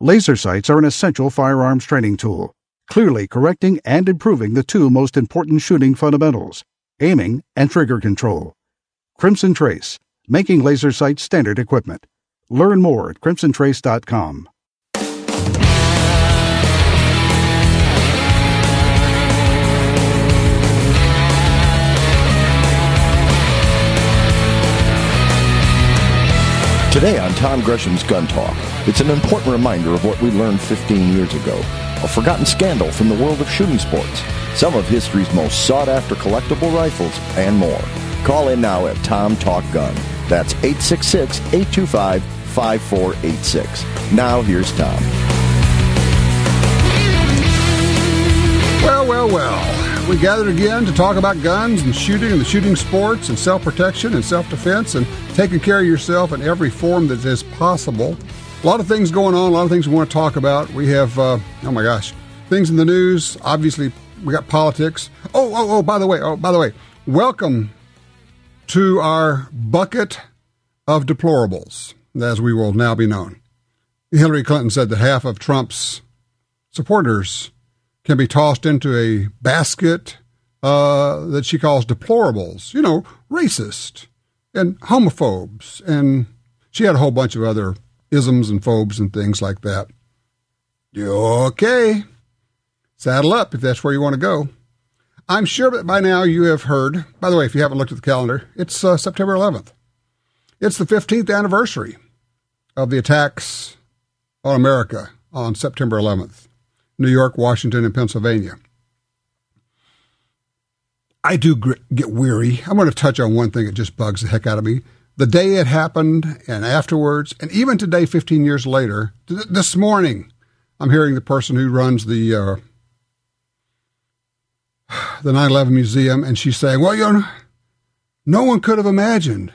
Laser sights are an essential firearms training tool, clearly correcting and improving the two most important shooting fundamentals aiming and trigger control. Crimson Trace, making laser sights standard equipment. Learn more at crimsontrace.com. Today on Tom Gresham's Gun Talk, it's an important reminder of what we learned 15 years ago. A forgotten scandal from the world of shooting sports, some of history's most sought after collectible rifles, and more. Call in now at Tom Talk Gun. That's 866 825 5486. Now here's Tom. Well, well, well. We gathered again to talk about guns and shooting and the shooting sports and self protection and self defense and taking care of yourself in every form that is possible. A lot of things going on, a lot of things we want to talk about. We have, uh, oh my gosh, things in the news. Obviously, we got politics. Oh, oh, oh, by the way, oh, by the way, welcome to our bucket of deplorables, as we will now be known. Hillary Clinton said that half of Trump's supporters can be tossed into a basket uh, that she calls deplorables. You know, racist and homophobes, and she had a whole bunch of other isms and phobes and things like that. Okay, saddle up if that's where you want to go. I'm sure that by now you have heard. By the way, if you haven't looked at the calendar, it's uh, September 11th. It's the 15th anniversary of the attacks on America on September 11th. New York, Washington, and Pennsylvania. I do get weary. I'm going to touch on one thing that just bugs the heck out of me. The day it happened and afterwards, and even today, 15 years later, this morning, I'm hearing the person who runs the uh, the 9/11 museum, and she's saying, "Well, you know, no one could have imagined."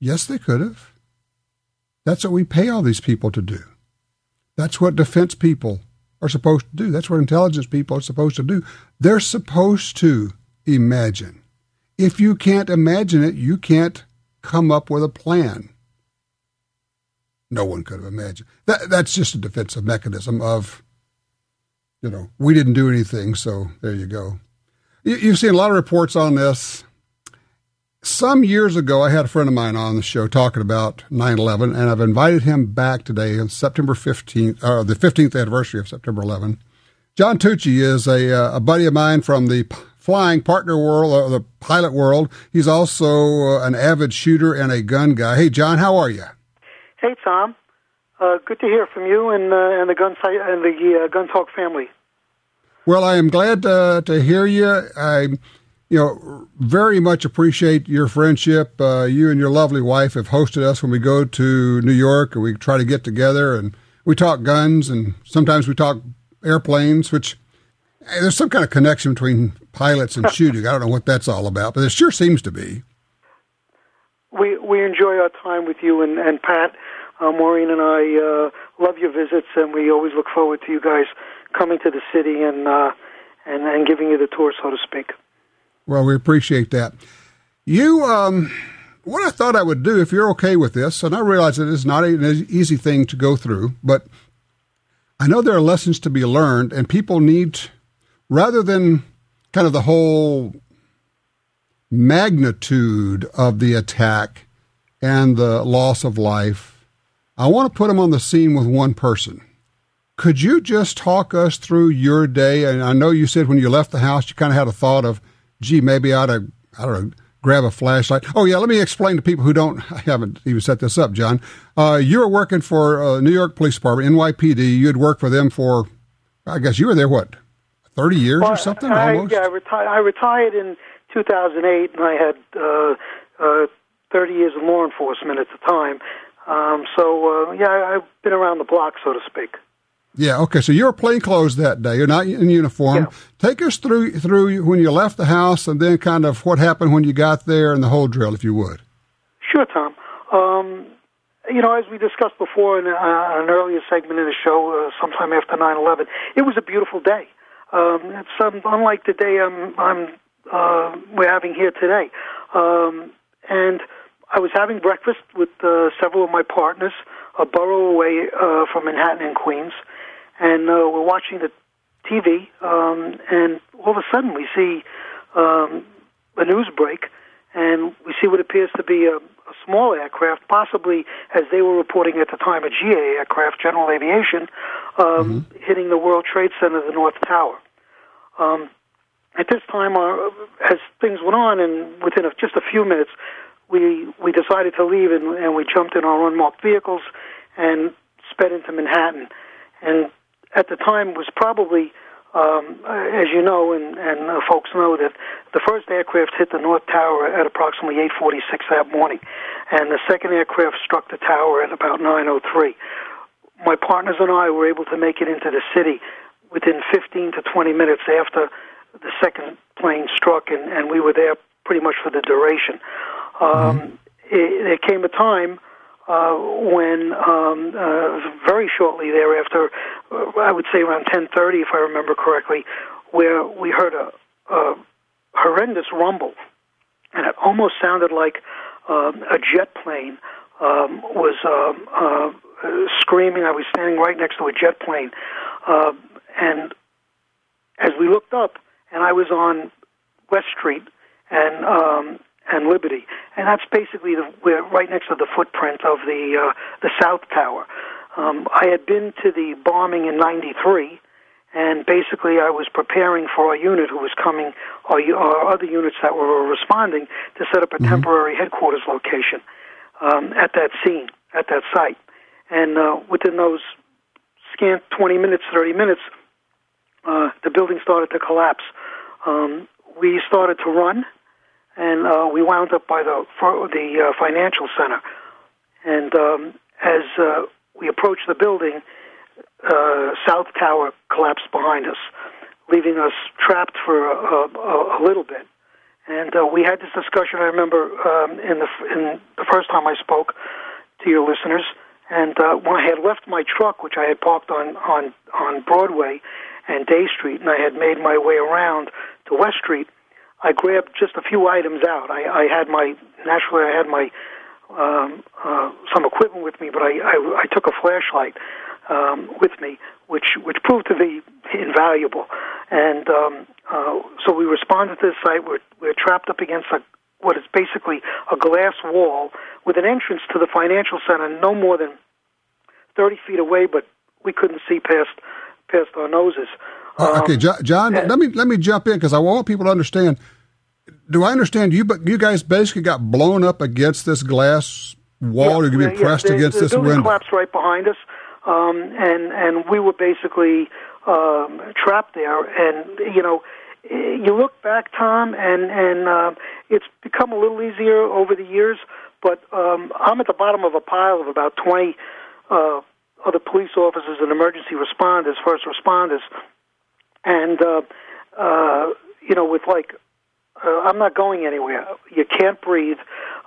Yes, they could have. That's what we pay all these people to do. That's what defense people are supposed to do. That's what intelligence people are supposed to do. They're supposed to imagine. If you can't imagine it, you can't come up with a plan. No one could have imagined. That, that's just a defensive mechanism of, you know, we didn't do anything, so there you go. You, you've seen a lot of reports on this some years ago, I had a friend of mine on the show talking about 9 11, and I've invited him back today on September 15th, uh, the 15th anniversary of September 11. John Tucci is a, uh, a buddy of mine from the flying partner world, or the pilot world. He's also uh, an avid shooter and a gun guy. Hey, John, how are you? Hey, Tom. Uh, good to hear from you and, uh, and the gun and the uh, Gun Talk family. Well, I am glad to hear you. I you know, very much appreciate your friendship. Uh, you and your lovely wife have hosted us when we go to New York and we try to get together and we talk guns and sometimes we talk airplanes, which there's some kind of connection between pilots and shooting. I don't know what that's all about, but it sure seems to be. We we enjoy our time with you and, and Pat. Uh, Maureen and I uh, love your visits, and we always look forward to you guys coming to the city and uh, and and giving you the tour, so to speak. Well, we appreciate that. You, um, what I thought I would do, if you're okay with this, and I realize that it's not an easy thing to go through, but I know there are lessons to be learned, and people need, rather than kind of the whole magnitude of the attack and the loss of life, I want to put them on the scene with one person. Could you just talk us through your day? And I know you said when you left the house, you kind of had a thought of, gee, maybe I ought to, I don't know, grab a flashlight. Oh, yeah, let me explain to people who don't, I haven't even set this up, John. Uh, you were working for uh, New York Police Department, NYPD. You had worked for them for, I guess you were there, what, 30 years well, or something I, almost? Yeah, I, reti- I retired in 2008, and I had uh, uh, 30 years of law enforcement at the time. Um, so, uh, yeah, I've been around the block, so to speak. Yeah. Okay. So you were plain clothes that day. You're not in uniform. Yeah. Take us through through when you left the house, and then kind of what happened when you got there, and the whole drill, if you would. Sure, Tom. Um, you know, as we discussed before in uh, an earlier segment in the show, uh, sometime after 9/11, it was a beautiful day. Um, it's um, unlike the day I'm, I'm uh, we're having here today. Um, and I was having breakfast with uh, several of my partners a borough away uh, from Manhattan and Queens, and uh, we're watching the TV, um, and all of a sudden we see um, a news break, and we see what appears to be a, small aircraft, possibly as they were reporting at the time, a GA aircraft, General Aviation, um, mm-hmm. hitting the World Trade Center, the North Tower. Um, at this time, our, as things went on, and within a, just a few minutes, we we decided to leave, and, and we jumped in our unmarked vehicles and sped into Manhattan. And at the time was probably, um, as you know, and, and uh, folks know that the first aircraft hit the North Tower at approximately 8:46 that morning, and the second aircraft struck the tower at about 9:03. My partners and I were able to make it into the city within 15 to 20 minutes after the second plane struck, and, and we were there pretty much for the duration. Um, mm-hmm. it, there came a time uh, when um, uh, very shortly thereafter, uh, I would say around 10:30, if I remember correctly, where we heard a, a horrendous rumble, and it almost sounded like um, a jet plane um, was um, uh, screaming. I was standing right next to a jet plane, uh, and as we looked up, and I was on West Street, and um, and Liberty, and that's basically the, we're right next to the footprint of the uh, the South Tower. Um, I had been to the bombing in '93, and basically I was preparing for our unit who was coming, or, or other units that were responding, to set up a mm-hmm. temporary headquarters location um, at that scene, at that site. And uh, within those scant 20 minutes, 30 minutes, uh, the building started to collapse. Um, we started to run and uh, we wound up by the the uh, financial center. And um, as uh, we approached the building, uh, South Tower collapsed behind us, leaving us trapped for a, a, a little bit. And uh, we had this discussion. I remember um, in the in the first time I spoke to your listeners, and uh, when I had left my truck, which I had parked on on on Broadway and Dey Street, and I had made my way around to West Street I grabbed just a few items out. I, I had my naturally I had my um, uh, some equipment with me, but I, I, I took a flashlight um, with me, which which proved to be invaluable. And um, uh, so we responded to the site. We're, we're trapped up against a, what is basically a glass wall with an entrance to the financial center no more than 30 feet away, but we couldn't see past past our noses. Uh, okay, John, let me let me jump in because I want people to understand. Do I understand you? But you guys basically got blown up against this glass wall. Yeah, You're being pressed the, against the this window. collapsed right behind us, um, and and we were basically um, trapped there. And you know, you look back, Tom, and and uh, it's become a little easier over the years. But um, I'm at the bottom of a pile of about 20 uh, other police officers and emergency responders, first responders, and uh, uh, you know, with like, uh, I'm not going anywhere. You can't breathe.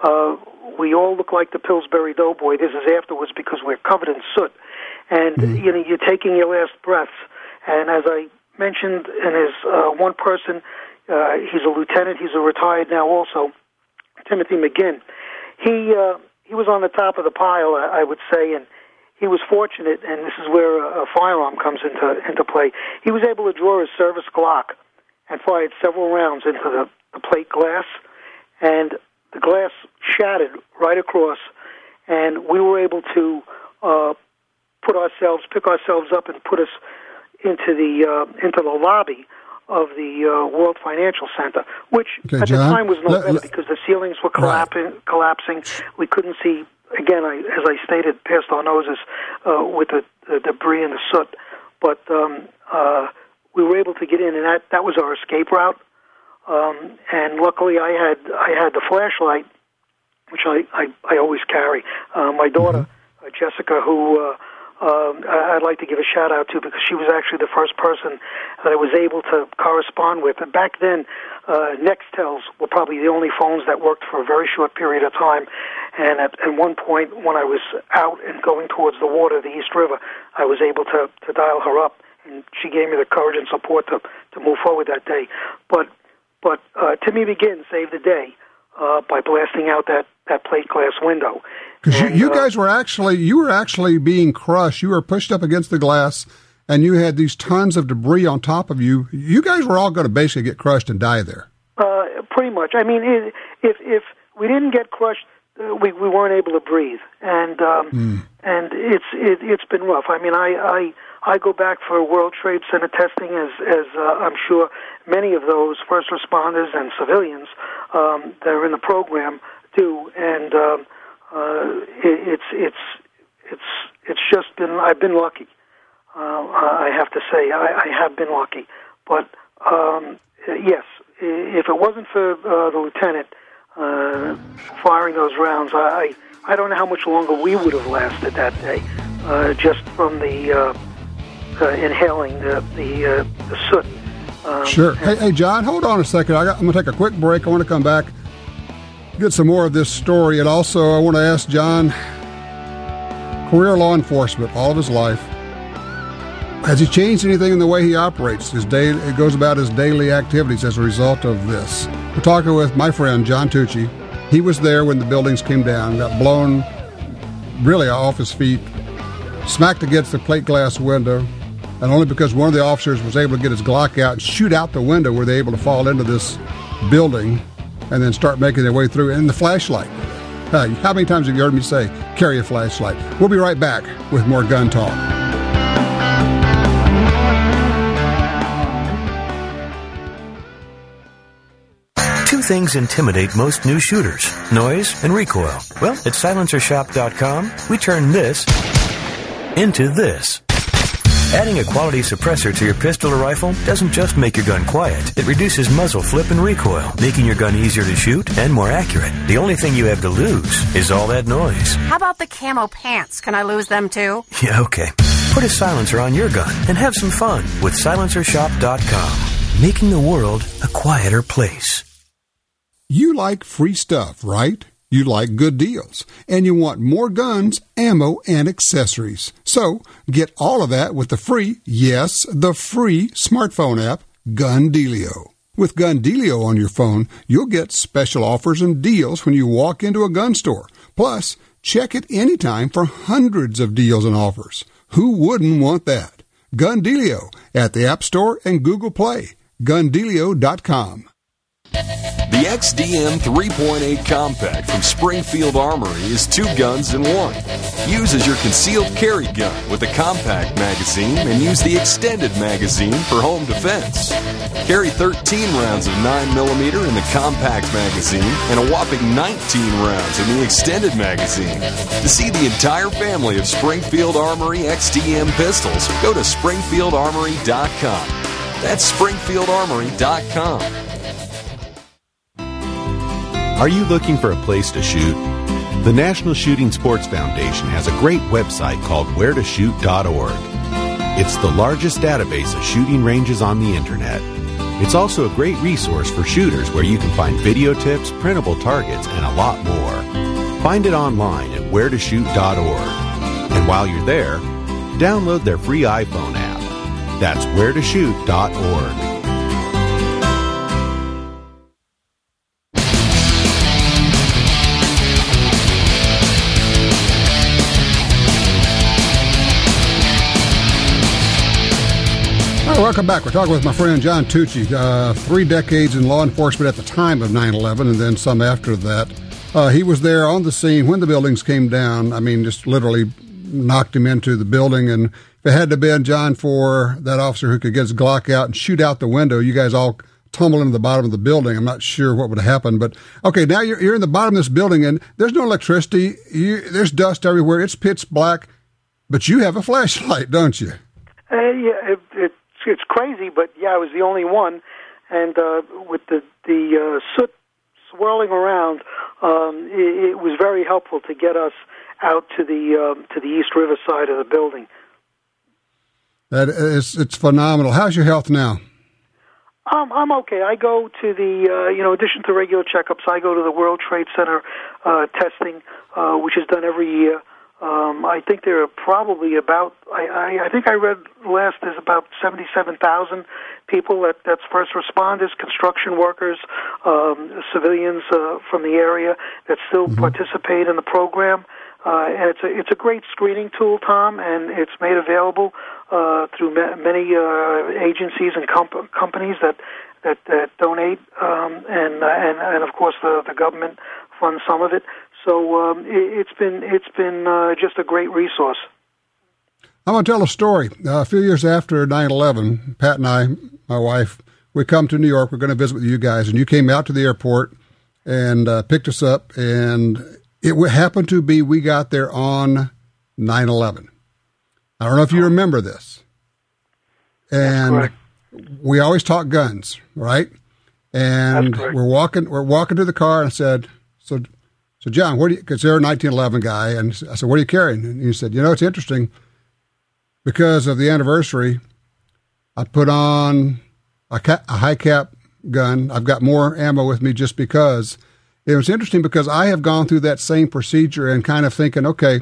Uh, we all look like the Pillsbury Doughboy. This is afterwards because we're covered in soot, and mm-hmm. you know, you're taking your last breaths. And as I mentioned, and as uh, one person, uh, he's a lieutenant. He's a retired now, also, Timothy McGinn. He uh, he was on the top of the pile, I, I would say, and he was fortunate, and this is where a, a firearm comes into into play. He was able to draw his service Glock and fired several rounds into the, the plate glass, and the glass shattered right across, and we were able to uh, put ourselves, pick ourselves up, and put us into the uh, into the lobby of the uh, World Financial Center, which okay, at John, the time was no better because the ceilings were collapsing. Right. Collapsing, we couldn't see again, I, as I stated, past our noses uh, with the, the debris and the soot. But um, uh, we were able to get in, and that that was our escape route. Um, and luckily, I had I had the flashlight, which I I, I always carry. Uh, my daughter mm-hmm. uh, Jessica, who uh, um, I'd like to give a shout out to because she was actually the first person that I was able to correspond with. And back then, uh, Nextels were probably the only phones that worked for a very short period of time. And at, at one point, when I was out and going towards the water, the East River, I was able to, to dial her up, and she gave me the courage and support to to move forward that day. But but uh, Timmy McGinn saved the day uh, by blasting out that that plate glass window. Because you, you uh, guys were actually you were actually being crushed. You were pushed up against the glass, and you had these tons of debris on top of you. You guys were all going to basically get crushed and die there. Uh, pretty much. I mean, i if if we didn't get crushed, uh, we we weren't able to breathe, and um, and it's it, it's been rough. I mean, I I I go back for World Trade Center testing, as as uh, I'm sure many of those first responders and civilians um, that are in the program do, and um, uh, it, it's it's it's it's just been I've been lucky. Uh, I have to say I, I have been lucky, but um, yes, if it wasn't for uh, the lieutenant uh, firing those rounds, I I don't know how much longer we would have lasted that day, uh, just from the uh, uh, inhaling the the, uh, the soot. Um, Sure. Hey, hey, John, hold on a second. I got, I'm going to take a quick break. I want to come back, get some more of this story, and also I want to ask John, career law enforcement, all of his life, has he changed anything in the way he operates? His day, it goes about his daily activities as a result of this. We're talking with my friend John Tucci. He was there when the buildings came down, got blown really off his feet, smacked against the plate glass window, and only because one of the officers was able to get his Glock out and shoot out the window were they able to fall into this building and then start making their way through. And the flashlight. Uh, how many times have you heard me say, carry a flashlight? We'll be right back with more gun talk. Two things intimidate most new shooters noise and recoil. Well, at silencershop.com, we turn this into this. Adding a quality suppressor to your pistol or rifle doesn't just make your gun quiet, it reduces muzzle flip and recoil, making your gun easier to shoot and more accurate. The only thing you have to lose is all that noise. How about the camo pants? Can I lose them too? Yeah, okay. Put a silencer on your gun and have some fun with silencershop.com, making the world a quieter place. You like free stuff, right? You like good deals, and you want more guns, ammo, and accessories. So get all of that with the free, yes, the free smartphone app, Gun Dealio. With Gun Dealio on your phone, you'll get special offers and deals when you walk into a gun store. Plus, check it anytime for hundreds of deals and offers. Who wouldn't want that? Gun Dealio at the App Store and Google Play. GunDealio.com. The XDM 3.8 Compact from Springfield Armory is two guns in one. Use as your concealed carry gun with a compact magazine and use the extended magazine for home defense. Carry 13 rounds of 9mm in the compact magazine and a whopping 19 rounds in the extended magazine. To see the entire family of Springfield Armory XDM pistols, go to SpringfieldArmory.com. That's SpringfieldArmory.com. Are you looking for a place to shoot? The National Shooting Sports Foundation has a great website called wheretoshoot.org. It's the largest database of shooting ranges on the internet. It's also a great resource for shooters where you can find video tips, printable targets, and a lot more. Find it online at wheretoshoot.org. And while you're there, download their free iPhone app. That's wheretoshoot.org. welcome back. We're talking with my friend John Tucci. Uh, three decades in law enforcement at the time of 9 11 and then some after that. Uh, he was there on the scene when the buildings came down. I mean, just literally knocked him into the building. And if it had to been John for that officer who could get his Glock out and shoot out the window, you guys all tumble into the bottom of the building. I'm not sure what would happen. But okay, now you're, you're in the bottom of this building and there's no electricity. You, there's dust everywhere. It's pitch black. But you have a flashlight, don't you? Uh, yeah, it, it's it's crazy, but yeah, I was the only one, and uh, with the the uh, soot swirling around, um, it, it was very helpful to get us out to the um, to the East River side of the building. That is, it's phenomenal. How's your health now? Um, I'm okay. I go to the, uh, you know, in addition to regular checkups, I go to the World Trade Center uh, testing, uh, which is done every year. Um, I think there are probably about I, I, I think I read last there's about seventy seven thousand people that that's first responders, construction workers, um, civilians uh, from the area that still mm-hmm. participate in the program. Uh, and it's a it's a great screening tool, Tom, and it's made available uh, through ma- many uh, agencies and comp- companies that that, that donate, um, and uh, and and of course the the government funds some of it. So um, it, has been it's been uh, just a great resource. I'm going to tell a story. Uh, a few years after 9/11, Pat and I, my wife, we come to New York. We're going to visit with you guys, and you came out to the airport and uh, picked us up, and it happened to be we got there on 9 11. I don't know if you remember this. And we always talk guns, right? And we're walking we're walking to the car and I said, So so John, what do you because they're a nineteen eleven guy and I said, What are you carrying? And he said, You know, it's interesting because of the anniversary, I put on a, ca- a high cap gun. I've got more ammo with me just because it was interesting because I have gone through that same procedure and kind of thinking, okay,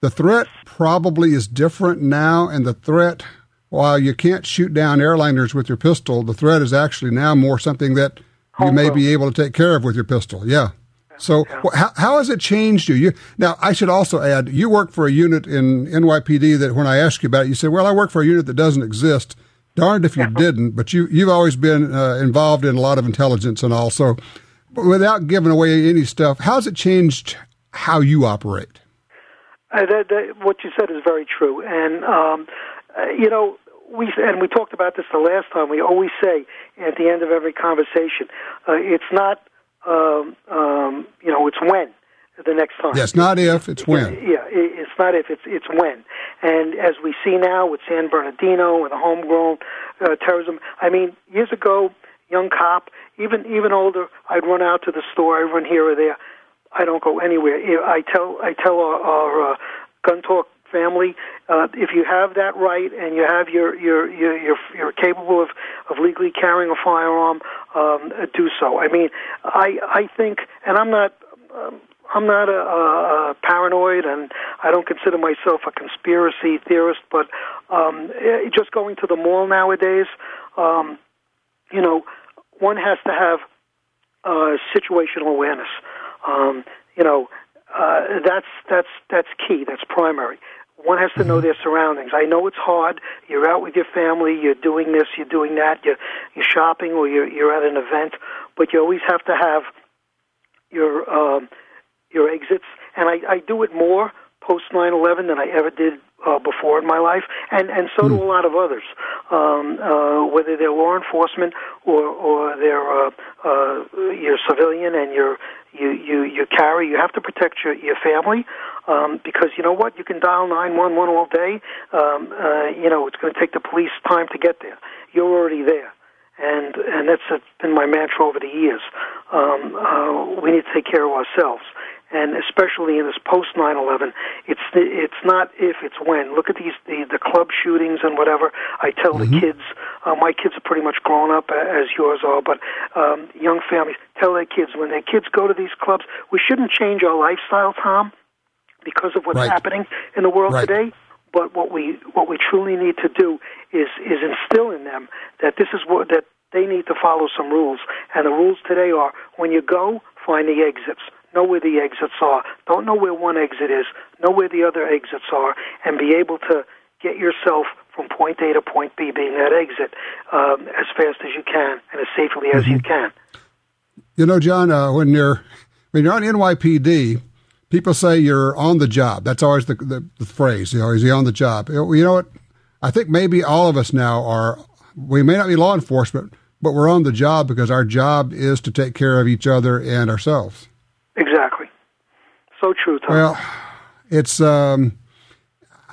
the threat probably is different now, and the threat, while you can't shoot down airliners with your pistol, the threat is actually now more something that you may be able to take care of with your pistol. Yeah. So how, how has it changed you? you? Now, I should also add, you work for a unit in NYPD that when I asked you about it, you said, well, I work for a unit that doesn't exist. Darned if you didn't, but you, you've always been uh, involved in a lot of intelligence and all. So without giving away any stuff, how's it changed how you operate? Uh, that, that, what you said is very true, and um, uh, you know we and we talked about this the last time. We always say at the end of every conversation, uh, it's not um, um, you know it's when the next time. Yes, not if it's when. Yeah, it's not if it's it's when. And as we see now with San Bernardino and the homegrown uh, terrorism, I mean, years ago, young cop, even even older, I'd run out to the store. I'd run here or there. I don't go anywhere. I tell I tell our, our uh, gun talk family uh, if you have that right and you have your your your you're, you're capable of of legally carrying a firearm, um, do so. I mean, I I think, and I'm not. Um, I'm not a, a, paranoid, and I don't consider myself a conspiracy theorist. But um, eh, just going to the mall nowadays, um, you know, one has to have uh, situational awareness. Um, you know, uh, that's that's that's key. That's primary. One has to know mm-hmm. their surroundings. I know it's hard. You're out with your family. You're doing this. You're doing that. You're you're shopping or you're you're at an event. But you always have to have your um, your exits. And I, I do it more post 9/11 than I ever did uh, before in my life, and and so do hmm. a lot of others, um, uh, whether they're law enforcement or or they're uh, uh, you're civilian and you're you you you carry. You have to protect your your family um, because you know what you can dial nine one one all day. Um, uh, you know it's going to take the police time to get there. You're already there and and that's been my mantra over the years. Um, uh, we need to take care of ourselves, and especially in this post 9/11, it's it's not if it's when. Look at these the the club shootings and whatever. I tell mm-hmm. the kids, uh, my kids are pretty much grown up as yours are, but um, young families tell their kids when their kids go to these clubs, we shouldn't change our lifestyle, Tom, because of what's right. happening in the world right. today. But what we what we truly need to do is is instill in them that this is what that they need to follow some rules, and the rules today are when you go, find the exits know where the exits are. Don't know where one exit is. Know where the other exits are, and be able to get yourself from point A to point B, being that exit, um, as fast as you can and as safely as mm-hmm. you can. You know, John, uh, when you're when you're on NYPD, people say you're on the job. That's always the, the, the phrase. You know, is he on the job? You know what? I think maybe all of us now are. We may not be law enforcement, but we're on the job because our job is to take care of each other and ourselves. Exactly. So true, Tom. Well, it's um,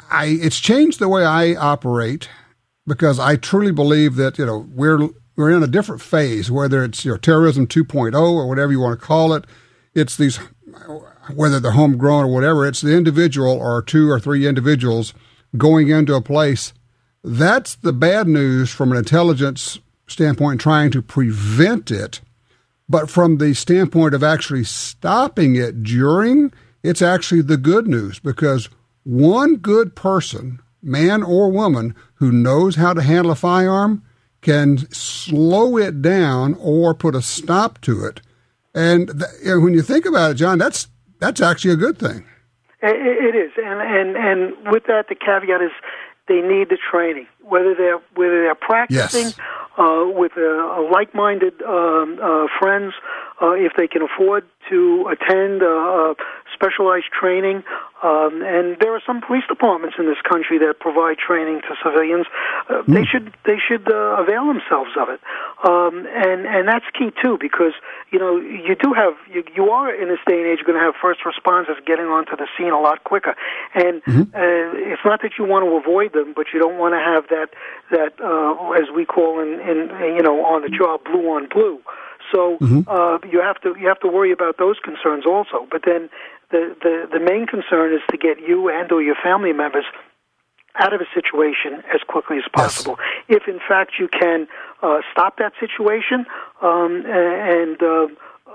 I it's changed the way I operate because I truly believe that you know we're we're in a different phase, whether it's you know, terrorism 2.0 or whatever you want to call it. It's these whether they're homegrown or whatever. It's the individual or two or three individuals going into a place. That's the bad news from an intelligence standpoint, trying to prevent it but from the standpoint of actually stopping it during, it's actually the good news because one good person, man or woman, who knows how to handle a firearm can slow it down or put a stop to it. And th- when you think about it, John, that's that's actually a good thing. It is, and and and with that, the caveat is they need the training, whether they're whether they're practicing yes. uh, with a, a like-minded um, uh, friends, uh, if they can afford to attend uh, specialized training. Um, and there are some police departments in this country that provide training to civilians. Uh, mm. They should they should uh, avail themselves of it, um, and and that's key too because you know you do have you, you are in this day and age going to have first responders getting onto the scene a lot quicker, and mm-hmm. uh, it's not that you want to avoid them, but you don't want to have that that uh, as we call in, in you know on the job blue on blue. So mm-hmm. uh, you have to you have to worry about those concerns also. But then the, the the main concern is to get you and or your family members out of a situation as quickly as possible. Yes. If in fact you can uh, stop that situation um, and uh,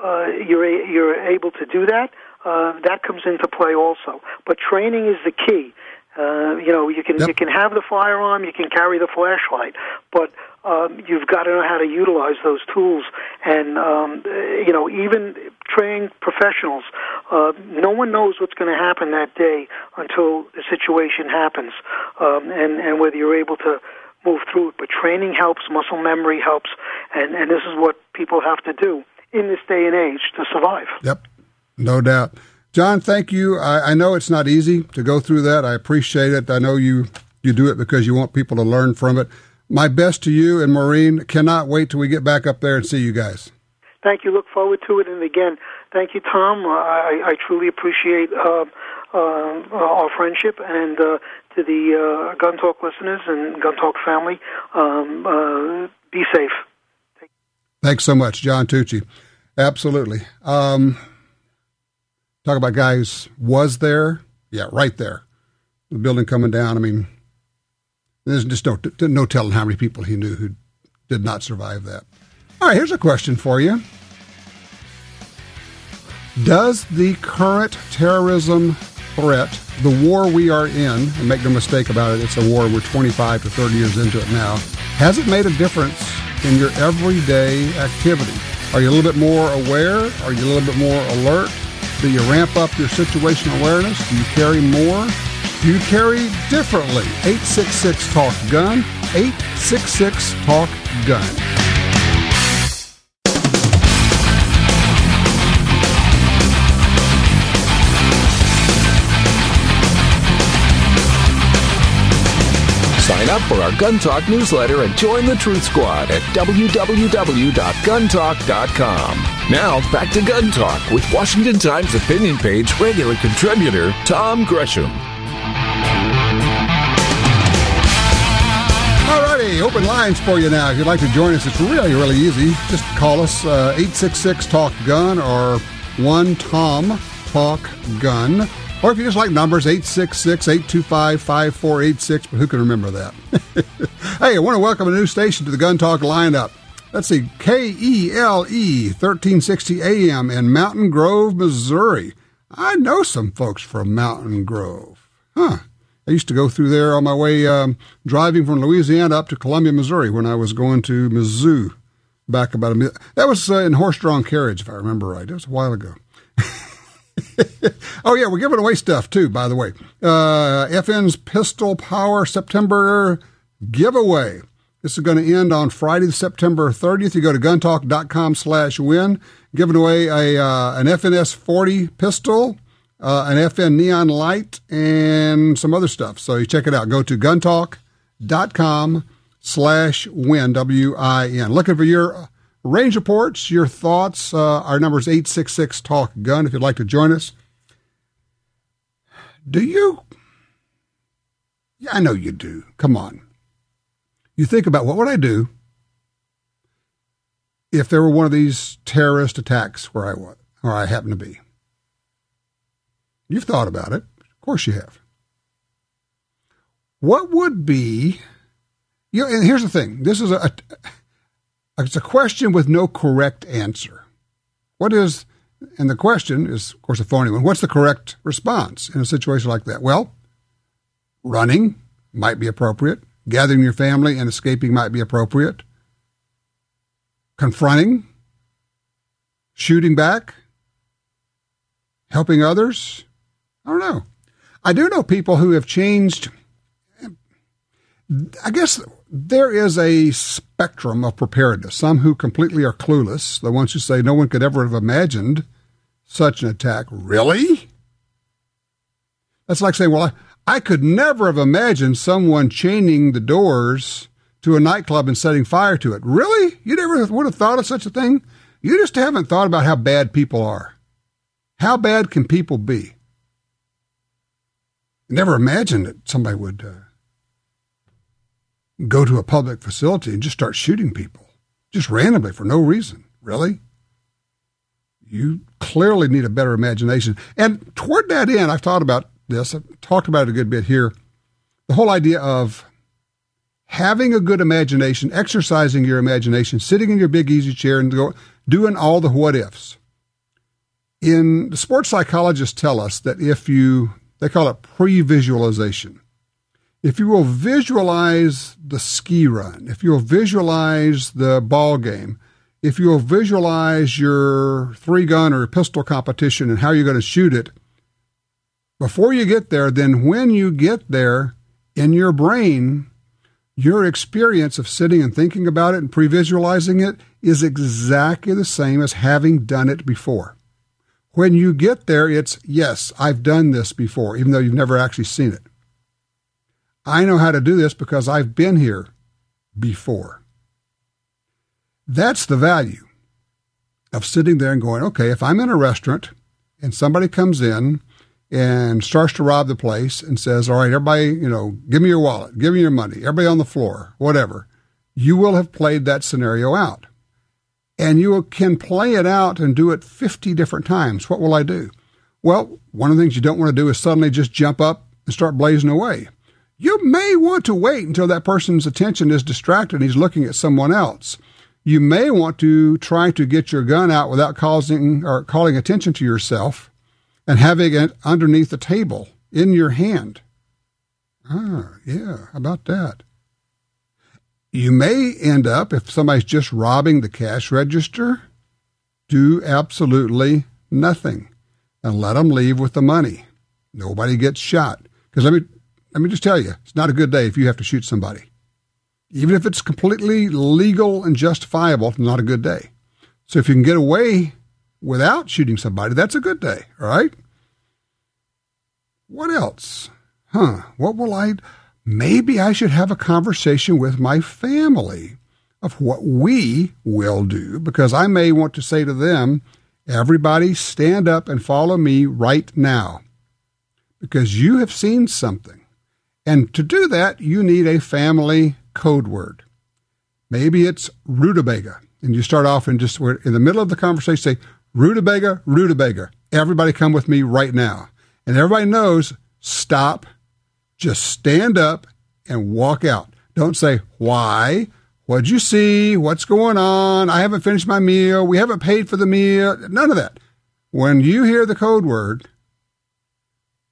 uh, you're you're able to do that, uh, that comes into play also. But training is the key. Uh, you know, you can yep. you can have the firearm, you can carry the flashlight, but um, you've got to know how to utilize those tools. And um, you know, even trained professionals, uh, no one knows what's going to happen that day until the situation happens, um, and and whether you're able to move through it. But training helps, muscle memory helps, and and this is what people have to do in this day and age to survive. Yep, no doubt. John, thank you. I, I, know it's not easy to go through that. I appreciate it. I know you, you do it because you want people to learn from it. My best to you and Maureen. Cannot wait till we get back up there and see you guys. Thank you. Look forward to it. And again, thank you, Tom. I, I truly appreciate uh, uh, our friendship and uh, to the uh, Gun Talk listeners and Gun Talk family. Um, uh, be safe. Thanks so much, John Tucci. Absolutely. Um, Talk about guys was there. Yeah, right there. The building coming down. I mean, there's just no, no telling how many people he knew who did not survive that. All right, here's a question for you. Does the current terrorism threat, the war we are in, and make no mistake about it, it's a war we're 25 to 30 years into it now, has it made a difference in your everyday activity? Are you a little bit more aware? Are you a little bit more alert? Do you ramp up your situational awareness? Do you carry more? You carry differently? 866 Talk Gun, 866 Talk Gun. Sign up for our Gun Talk newsletter and join the Truth Squad at www.guntalk.com. Now, back to Gun Talk with Washington Times opinion page regular contributor Tom Gresham. Open lines for you now. If you'd like to join us, it's really, really easy. Just call us uh, 866 Talk Gun or 1 Tom Talk Gun. Or if you just like numbers, 866 825 5486, but who can remember that? hey, I want to welcome a new station to the Gun Talk lineup. Let's see, KELE 1360 AM in Mountain Grove, Missouri. I know some folks from Mountain Grove. Huh. I used to go through there on my way um, driving from Louisiana up to Columbia, Missouri when I was going to Mizzou back about a minute. That was uh, in horse drawn carriage, if I remember right. It was a while ago. oh yeah, we're giving away stuff too. By the way, uh, FN's Pistol Power September giveaway. This is going to end on Friday, September 30th. You go to guntalk.com slash win. Giving away a uh, an FNS 40 pistol, uh, an FN neon light, and some other stuff. So you check it out. Go to guntalk.com slash win, W-I-N. Looking for your Range reports, your thoughts. Uh, our number is 866 Talk Gun if you'd like to join us. Do you? Yeah, I know you do. Come on. You think about what would I do if there were one of these terrorist attacks where I was, where I happen to be? You've thought about it. Of course you have. What would be, you know, and here's the thing. This is a, a it's a question with no correct answer. What is And the question is, of course, a phony one. What's the correct response in a situation like that? Well, running might be appropriate. Gathering your family and escaping might be appropriate. Confronting, shooting back, helping others. I don't know. I do know people who have changed. I guess there is a spectrum of preparedness. Some who completely are clueless, the ones who say no one could ever have imagined such an attack. Really? That's like saying, well, I, I could never have imagined someone chaining the doors to a nightclub and setting fire to it. Really? You never would have thought of such a thing? You just haven't thought about how bad people are. How bad can people be? Never imagined that somebody would uh, go to a public facility and just start shooting people, just randomly for no reason. Really? You clearly need a better imagination. And toward that end, I've thought about this. I've talked about it a good bit here. The whole idea of having a good imagination, exercising your imagination, sitting in your big easy chair and go, doing all the what ifs. In the sports psychologists tell us that if you, they call it pre-visualization. If you will visualize the ski run, if you'll visualize the ball game, if you'll visualize your three gun or pistol competition and how you're going to shoot it, before you get there, then when you get there in your brain, your experience of sitting and thinking about it and pre visualizing it is exactly the same as having done it before. When you get there, it's, yes, I've done this before, even though you've never actually seen it. I know how to do this because I've been here before. That's the value of sitting there and going, okay, if I'm in a restaurant and somebody comes in and starts to rob the place and says, all right, everybody, you know, give me your wallet, give me your money, everybody on the floor, whatever, you will have played that scenario out and you can play it out and do it 50 different times. What will I do? Well, one of the things you don't want to do is suddenly just jump up and start blazing away. You may want to wait until that person's attention is distracted and he's looking at someone else. You may want to try to get your gun out without causing or calling attention to yourself and having it underneath the table in your hand. Ah, yeah, about that? You may end up, if somebody's just robbing the cash register, do absolutely nothing and let them leave with the money. Nobody gets shot. Because let me, let me just tell you, it's not a good day if you have to shoot somebody. Even if it's completely legal and justifiable, it's not a good day. So if you can get away without shooting somebody, that's a good day, all right? What else? Huh, what will I maybe I should have a conversation with my family of what we will do because I may want to say to them, everybody stand up and follow me right now because you have seen something. And to do that, you need a family code word. Maybe it's rutabaga. And you start off and just in the middle of the conversation, say, rutabaga, rutabaga. Everybody come with me right now. And everybody knows, stop just stand up and walk out. Don't say, why? What'd you see? What's going on? I haven't finished my meal. We haven't paid for the meal. None of that. When you hear the code word,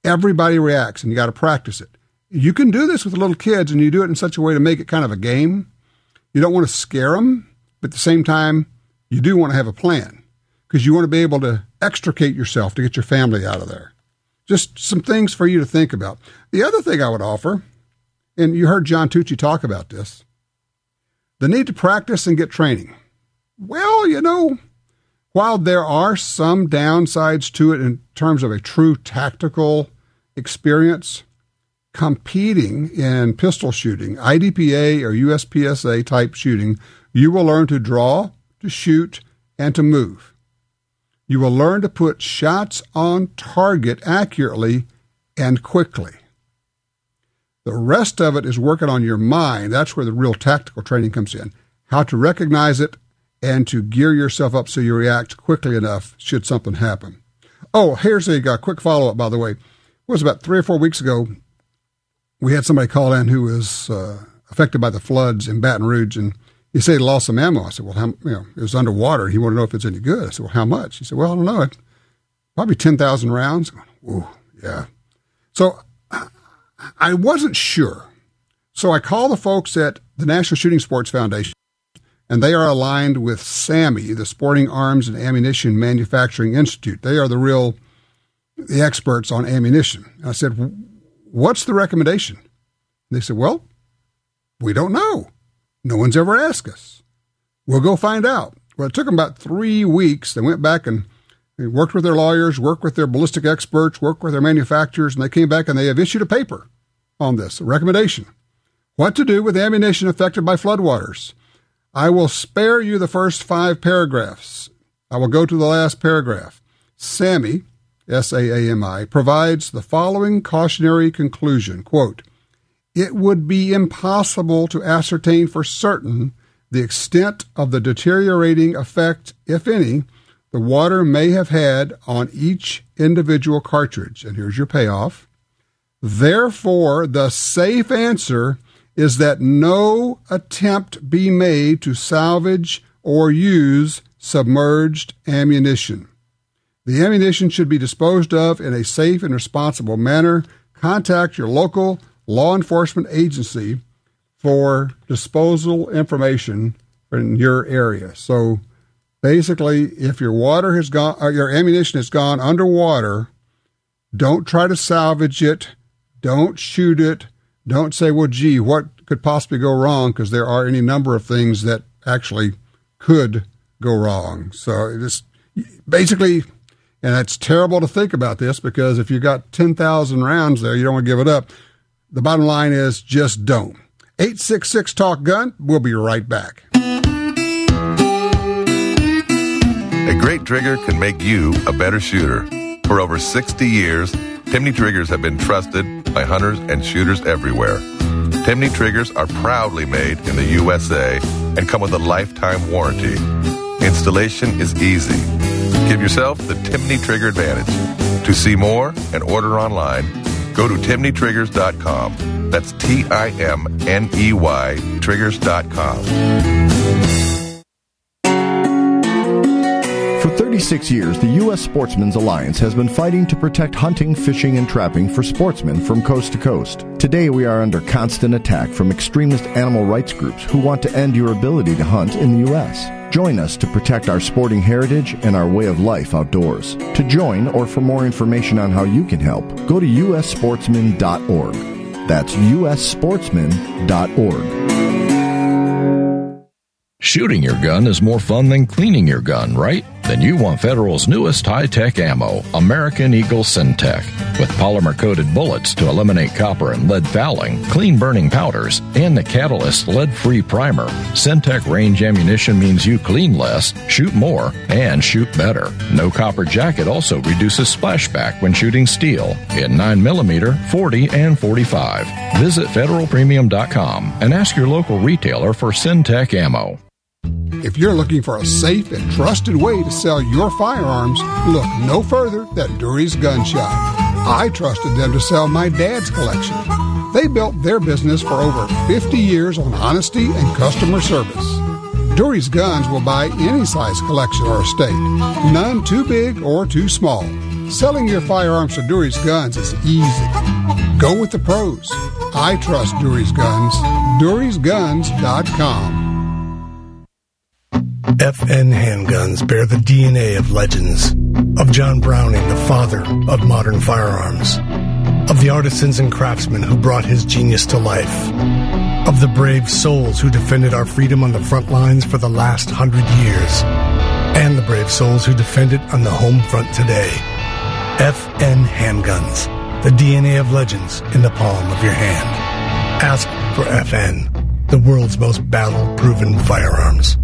everybody reacts and you got to practice it. You can do this with little kids and you do it in such a way to make it kind of a game. You don't want to scare them, but at the same time, you do want to have a plan because you want to be able to extricate yourself to get your family out of there. Just some things for you to think about. The other thing I would offer, and you heard John Tucci talk about this, the need to practice and get training. Well, you know, while there are some downsides to it in terms of a true tactical experience, competing in pistol shooting, IDPA or USPSA type shooting, you will learn to draw, to shoot, and to move. You will learn to put shots on target accurately and quickly. The rest of it is working on your mind. That's where the real tactical training comes in. How to recognize it and to gear yourself up so you react quickly enough should something happen. Oh, here's a, a quick follow up, by the way. It was about three or four weeks ago. We had somebody call in who was uh, affected by the floods in Baton Rouge, and He said he lost some ammo. I said, well, how, you know, it was underwater. He wanted to know if it's any good. I said, well, how much? He said, well, I don't know. Probably 10,000 rounds. Ooh, yeah. So I wasn't sure. So I called the folks at the National Shooting Sports Foundation, and they are aligned with SAAMI, the Sporting Arms and Ammunition Manufacturing Institute. They are the real the experts on ammunition. And I said, what's the recommendation? And they said, well, we don't know. No one's ever asked us. We'll go find out. Well, it took them about three weeks. They went back and worked with their lawyers, worked with their ballistic experts, worked with their manufacturers, and they came back and they have issued a paper on this, a recommendation. What to do with ammunition affected by floodwaters. I will spare you the first five paragraphs. I will go to the last paragraph. SAAMI, S-A-A-M-I, provides the following cautionary conclusion, quote, it would be impossible to ascertain for certain the extent of the deteriorating effect, if any, the water may have had on each individual cartridge. And here's your payoff. Therefore, the safe answer is that no attempt be made to salvage or use submerged ammunition. The ammunition should be disposed of in a safe and responsible manner. Contact your local law enforcement agency for disposal information in your area. So basically, if your water has gone, or your ammunition has gone underwater, don't try to salvage it. Don't shoot it. Don't say, well, gee, what could possibly go wrong? Because there are any number of things that actually could go wrong. So it's basically, and it's terrible to think about this because if you've got 10,000 rounds there, you don't want to give it up. The bottom line is just don't. 866 Talk Gun. We'll be right back. A great trigger can make you a better shooter. For over 60 years, Timney triggers have been trusted by hunters and shooters everywhere. Timney triggers are proudly made in the USA and come with a lifetime warranty. Installation is easy. Give yourself the Timney Trigger advantage. To see more and order online, go to timneytriggers.com. That's T I M N E Y triggers.com. For 36 years, the U.S. Sportsmen's Alliance has been fighting to protect hunting, fishing, and trapping for sportsmen from coast to coast. Today, we are under constant attack from extremist animal rights groups who want to end your ability to hunt in the U.S. Join us to protect our sporting heritage and our way of life outdoors. To join or for more information on how you can help, go to ussportsman.org. That's ussportsman.org. Shooting your gun is more fun than cleaning your gun, right? Then you want Federal's newest high-tech ammo, American Eagle Syntech. With polymer-coated bullets to eliminate copper and lead fouling, clean burning powders, and the Catalyst lead-free primer, Syntech range ammunition means you clean less, shoot more, and shoot better. No copper jacket also reduces splashback when shooting steel in 9mm, 40, and 45. Visit federalpremium.com and ask your local retailer for Syntech ammo. If you're looking for a safe and trusted way to sell your firearms, look no further than Dury's Gun Shop. I trusted them to sell my dad's collection. They built their business for over 50 years on honesty and customer service. Dury's Guns will buy any size collection or estate, none too big or too small. Selling your firearms to Dury's Guns is easy. Go with the pros. I trust Dury's Guns. Dury'sGuns.com. FN handguns bear the DNA of legends, of John Browning, the father of modern firearms, of the artisans and craftsmen who brought his genius to life, of the brave souls who defended our freedom on the front lines for the last hundred years, and the brave souls who defend it on the home front today. FN handguns, the DNA of legends in the palm of your hand. Ask for FN, the world's most battle proven firearms.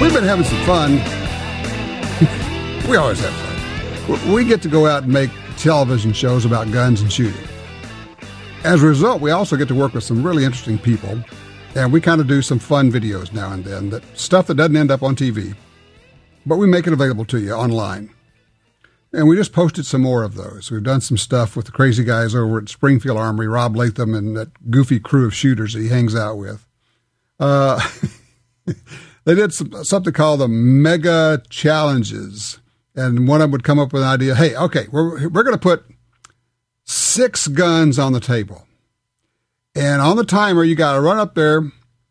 We've been having some fun. we always have fun. We get to go out and make television shows about guns and shooting. As a result, we also get to work with some really interesting people, and we kind of do some fun videos now and then, that stuff that doesn't end up on TV. but we make it available to you online. And we just posted some more of those. We've done some stuff with the crazy guys over at Springfield Armory, Rob Leatham, and that goofy crew of shooters that he hangs out with. Uh, they did some, something called the Mega Challenges. And one of them would come up with an idea hey, okay, we're, we're going to put six guns on the table. And on the timer, you got to run up there.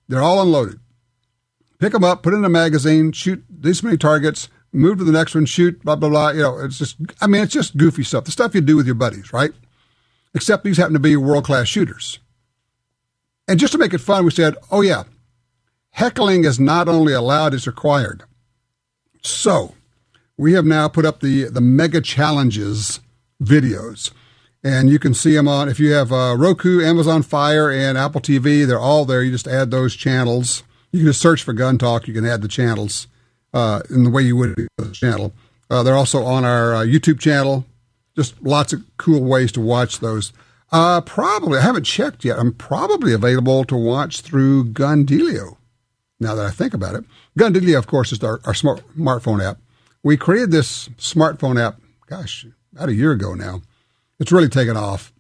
They're all unloaded. Pick them up, put in a magazine, shoot these many targets, move to the next one, shoot, blah, blah, blah. You know, it's just, I mean, it's just goofy stuff. The stuff you do with your buddies, right? Except these happen to be world class shooters. And just to make it fun, we said, oh, yeah, heckling is not only allowed, it's required. So we have now put up the, the mega challenges videos. And you can see them on, if you have uh, Roku, Amazon Fire, and Apple TV, they're all there. You just add those channels. You can just search for Gun Talk. You can add the channels uh, in the way you would the channel. Uh, they're also on our uh, YouTube channel. Just lots of cool ways to watch those. Uh, probably, I haven't checked yet. I'm probably available to watch through Gundealio. Now that I think about it, Gundealio, of course, is our, our smart, smartphone app. We created this smartphone app, gosh, about a year ago now. It's really taken off.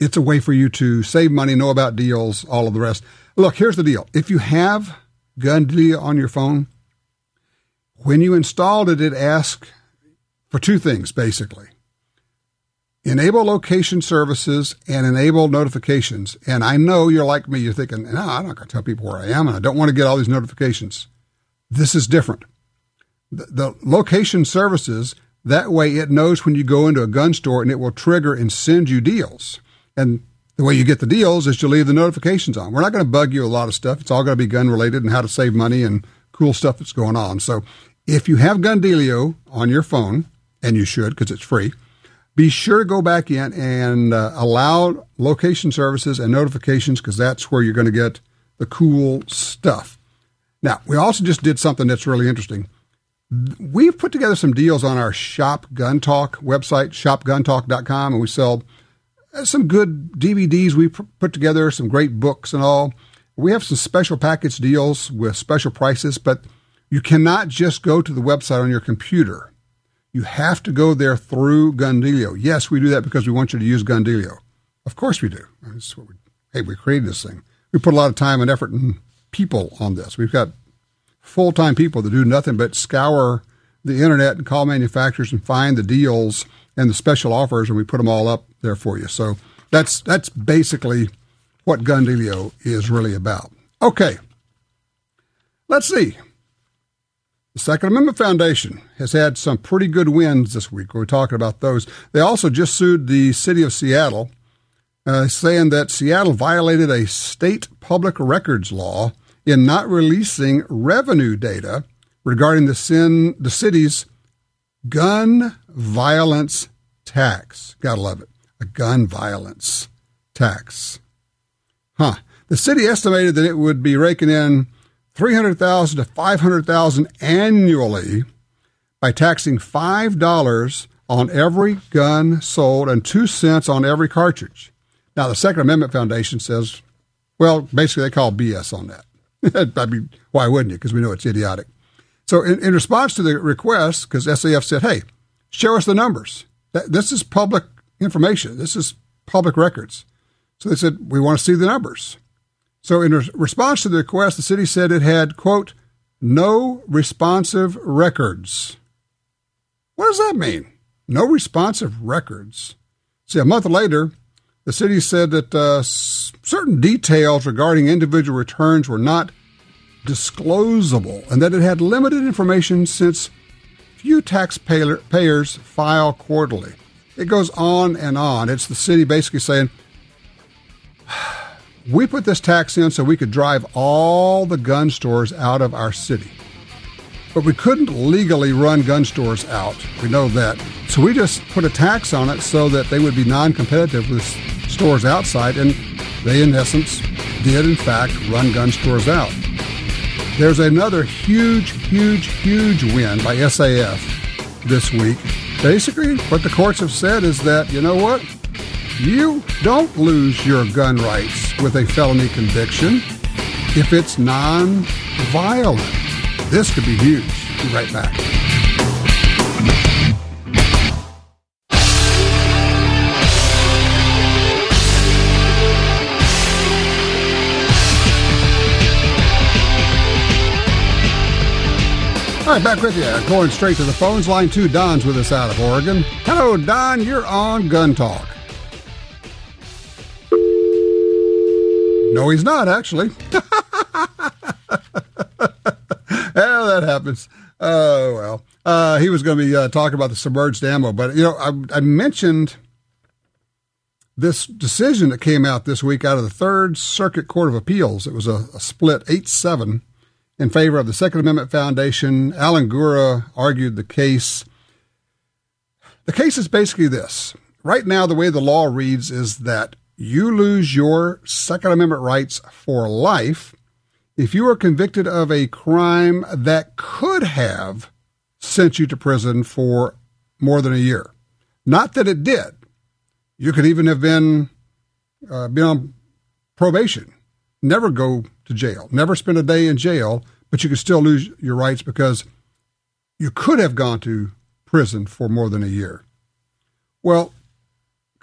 It's a way for you to save money, know about deals, all of the rest. Look, here's the deal. If you have Gundealio on your phone, when you installed it, it asked for two things basically enable location services and enable notifications. And I know you're like me, you're thinking, no, I'm not going to tell people where I am and I don't want to get all these notifications. This is different. The, the location services, that way it knows when you go into a gun store and it will trigger and send you deals. And the way you get the deals is you leave the notifications on. We're not going to bug you a lot of stuff. It's all going to be gun related and how to save money and cool stuff that's going on. So if you have Gundealio on your phone, and you should because it's free, be sure to go back in and uh, allow location services and notifications because that's where you're going to get the cool stuff. Now, we also just did something that's really interesting. We've put together some deals on our Shop Gun Talk website, shopguntalk.com, and we sell uh, some good DVDs we put together, some great books and all. We have some special package deals with special prices, but you cannot just go to the website on your computer. You have to go there through Gundealio. Yes, we do that because we want you to use Gundealio. Of course we do. That's what we, hey, we created this thing. We put a lot of time and effort and people on this. We've got full time people that do nothing but scour the internet and call manufacturers and find the deals and the special offers, and we put them all up there for you. So that's that's basically what Gundealio is really about. Okay, let's see. The Second Amendment Foundation has had some pretty good wins this week. We're talking about those. They also just sued the city of Seattle, uh, saying that Seattle violated a state public records law in not releasing revenue data regarding the, sin, the city's gun violence tax. Gotta love it. A gun violence tax. Huh. The city estimated that it would be raking in 300,000 to 500,000 annually by taxing $5 on every gun sold and 2 cents on every cartridge. Now the Second Amendment Foundation says, well, basically they call BS on that. I mean, why wouldn't you? Because we know it's idiotic. So in, in response to the request, because SAF said, hey, show us the numbers. This is public information. This is public records. So they said, we want to see the numbers. So, in response to the request, the city said it had, quote, no responsive records. What does that mean? No responsive records. See, a month later, the city said that uh, certain details regarding individual returns were not disclosable and that it had limited information since few taxpayers file quarterly. It goes on and on. It's the city basically saying, we put this tax in so we could drive all the gun stores out of our city. But we couldn't legally run gun stores out. We know that. So we just put a tax on it so that they would be non competitive with stores outside. And they, in essence, did, in fact, run gun stores out. There's another huge, huge, huge win by SAF this week. Basically, what the courts have said is that, you know what? You don't lose your gun rights with a felony conviction if it's non violent. This could be huge. Be right back. All right, back with you. Going straight to the phones. Line two, Don's with us out of Oregon. Hello, Don. You're on Gun Talk. No, he's not, actually. yeah, that happens. Oh, well. Uh, he was going to be uh, talking about the submerged ammo, but, you know, I, I mentioned this decision that came out this week out of the Third Circuit Court of Appeals. It was a, a split 8 7 in favor of the Second Amendment Foundation. Alan Gura argued the case. The case is basically this. Right now, the way the law reads is that you lose your Second Amendment rights for life if you are convicted of a crime that could have sent you to prison for more than a year. Not that it did. You could even have been uh, been on probation, never go to jail, never spend a day in jail, but you could still lose your rights because you could have gone to prison for more than a year. Well,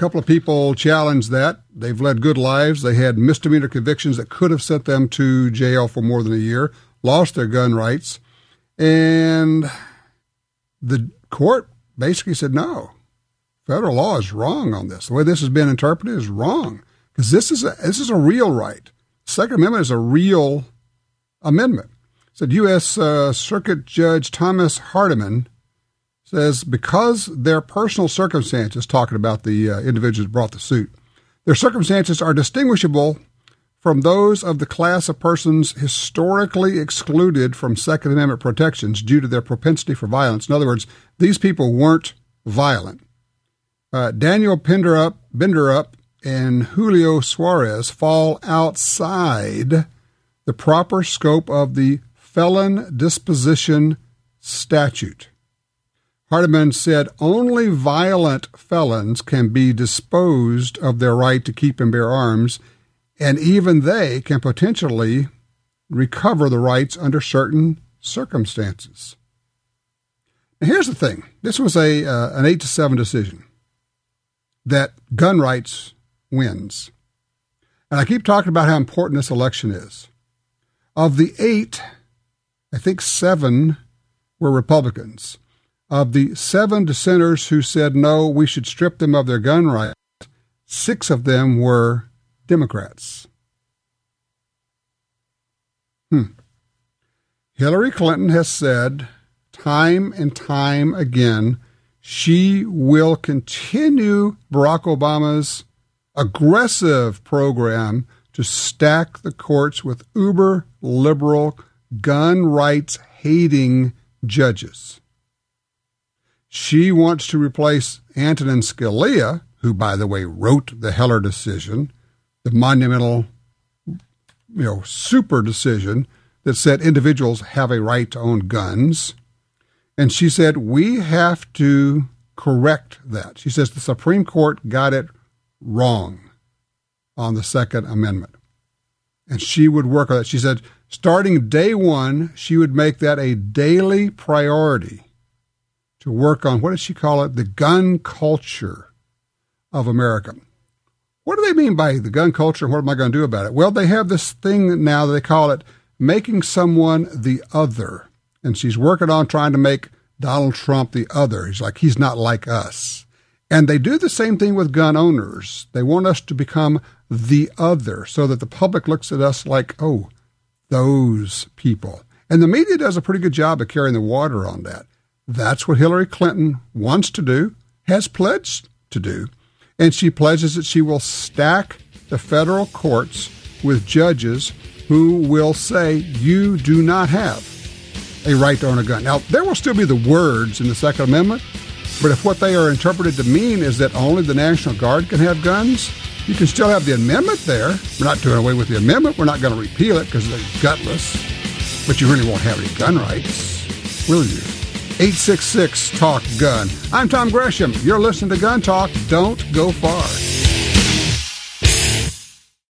couple of people challenged that. They've led good lives. They had misdemeanor convictions that could have sent them to jail for more than a year, lost their gun rights, and the court basically said no. Federal law is wrong on this. The way this has been interpreted is wrong because this is a, this is a real right. Second Amendment is a real amendment. Said U.S. Uh, Circuit Judge Thomas Hardiman says because their personal circumstances, talking about the uh, individuals brought the suit, their circumstances are distinguishable from those of the class of persons historically excluded from Second Amendment protections due to their propensity for violence. In other words, these people weren't violent. Uh, Daniel Pinderup, Binderup and Julio Suarez fall outside the proper scope of the felon dispossession statute. Hardiman said only violent felons can be disposed of their right to keep and bear arms, and even they can potentially recover the rights under certain circumstances. Now, here's the thing this was a, uh, an 8 to 7 decision that gun rights wins. And I keep talking about how important this election is. Of the eight, I think seven were Republicans. Of the seven dissenters who said no, we should strip them of their gun rights, six of them were Democrats. Hmm. Hillary Clinton has said time and time again she will continue Barack Obama's aggressive program to stack the courts with uber liberal, gun rights hating judges. She wants to replace Antonin Scalia, who, by the way, wrote the Heller decision, the monumental, you know, super decision that said individuals have a right to own guns. And she said, we have to correct that. She says the Supreme Court got it wrong on the Second Amendment. And she would work on that. She said, starting day one, she would make that a daily priority to work on what does she call it? The gun culture of America. What do they mean by the gun culture and what am I going to do about it? Well, they have this thing now that they call it making someone the other. And she's working on trying to make Donald Trump the other. He's like, he's not like us. And they do the same thing with gun owners. They want us to become the other so that the public looks at us like, oh, those people. And the media does a pretty good job of carrying the water on that. That's what Hillary Clinton wants to do, has pledged to do, and she pledges that she will stack the federal courts with judges who will say you do not have a right to own a gun. Now, there will still be the words in the Second Amendment, but if what they are interpreted to mean is that only the National Guard can have guns, you can still have the amendment there. We're not doing away with the amendment. We're not going to repeal it because they're gutless, but you really won't have any gun rights, will you? 866 Talk Gun. I'm Tom Gresham. You're listening to Gun Talk. Don't go far.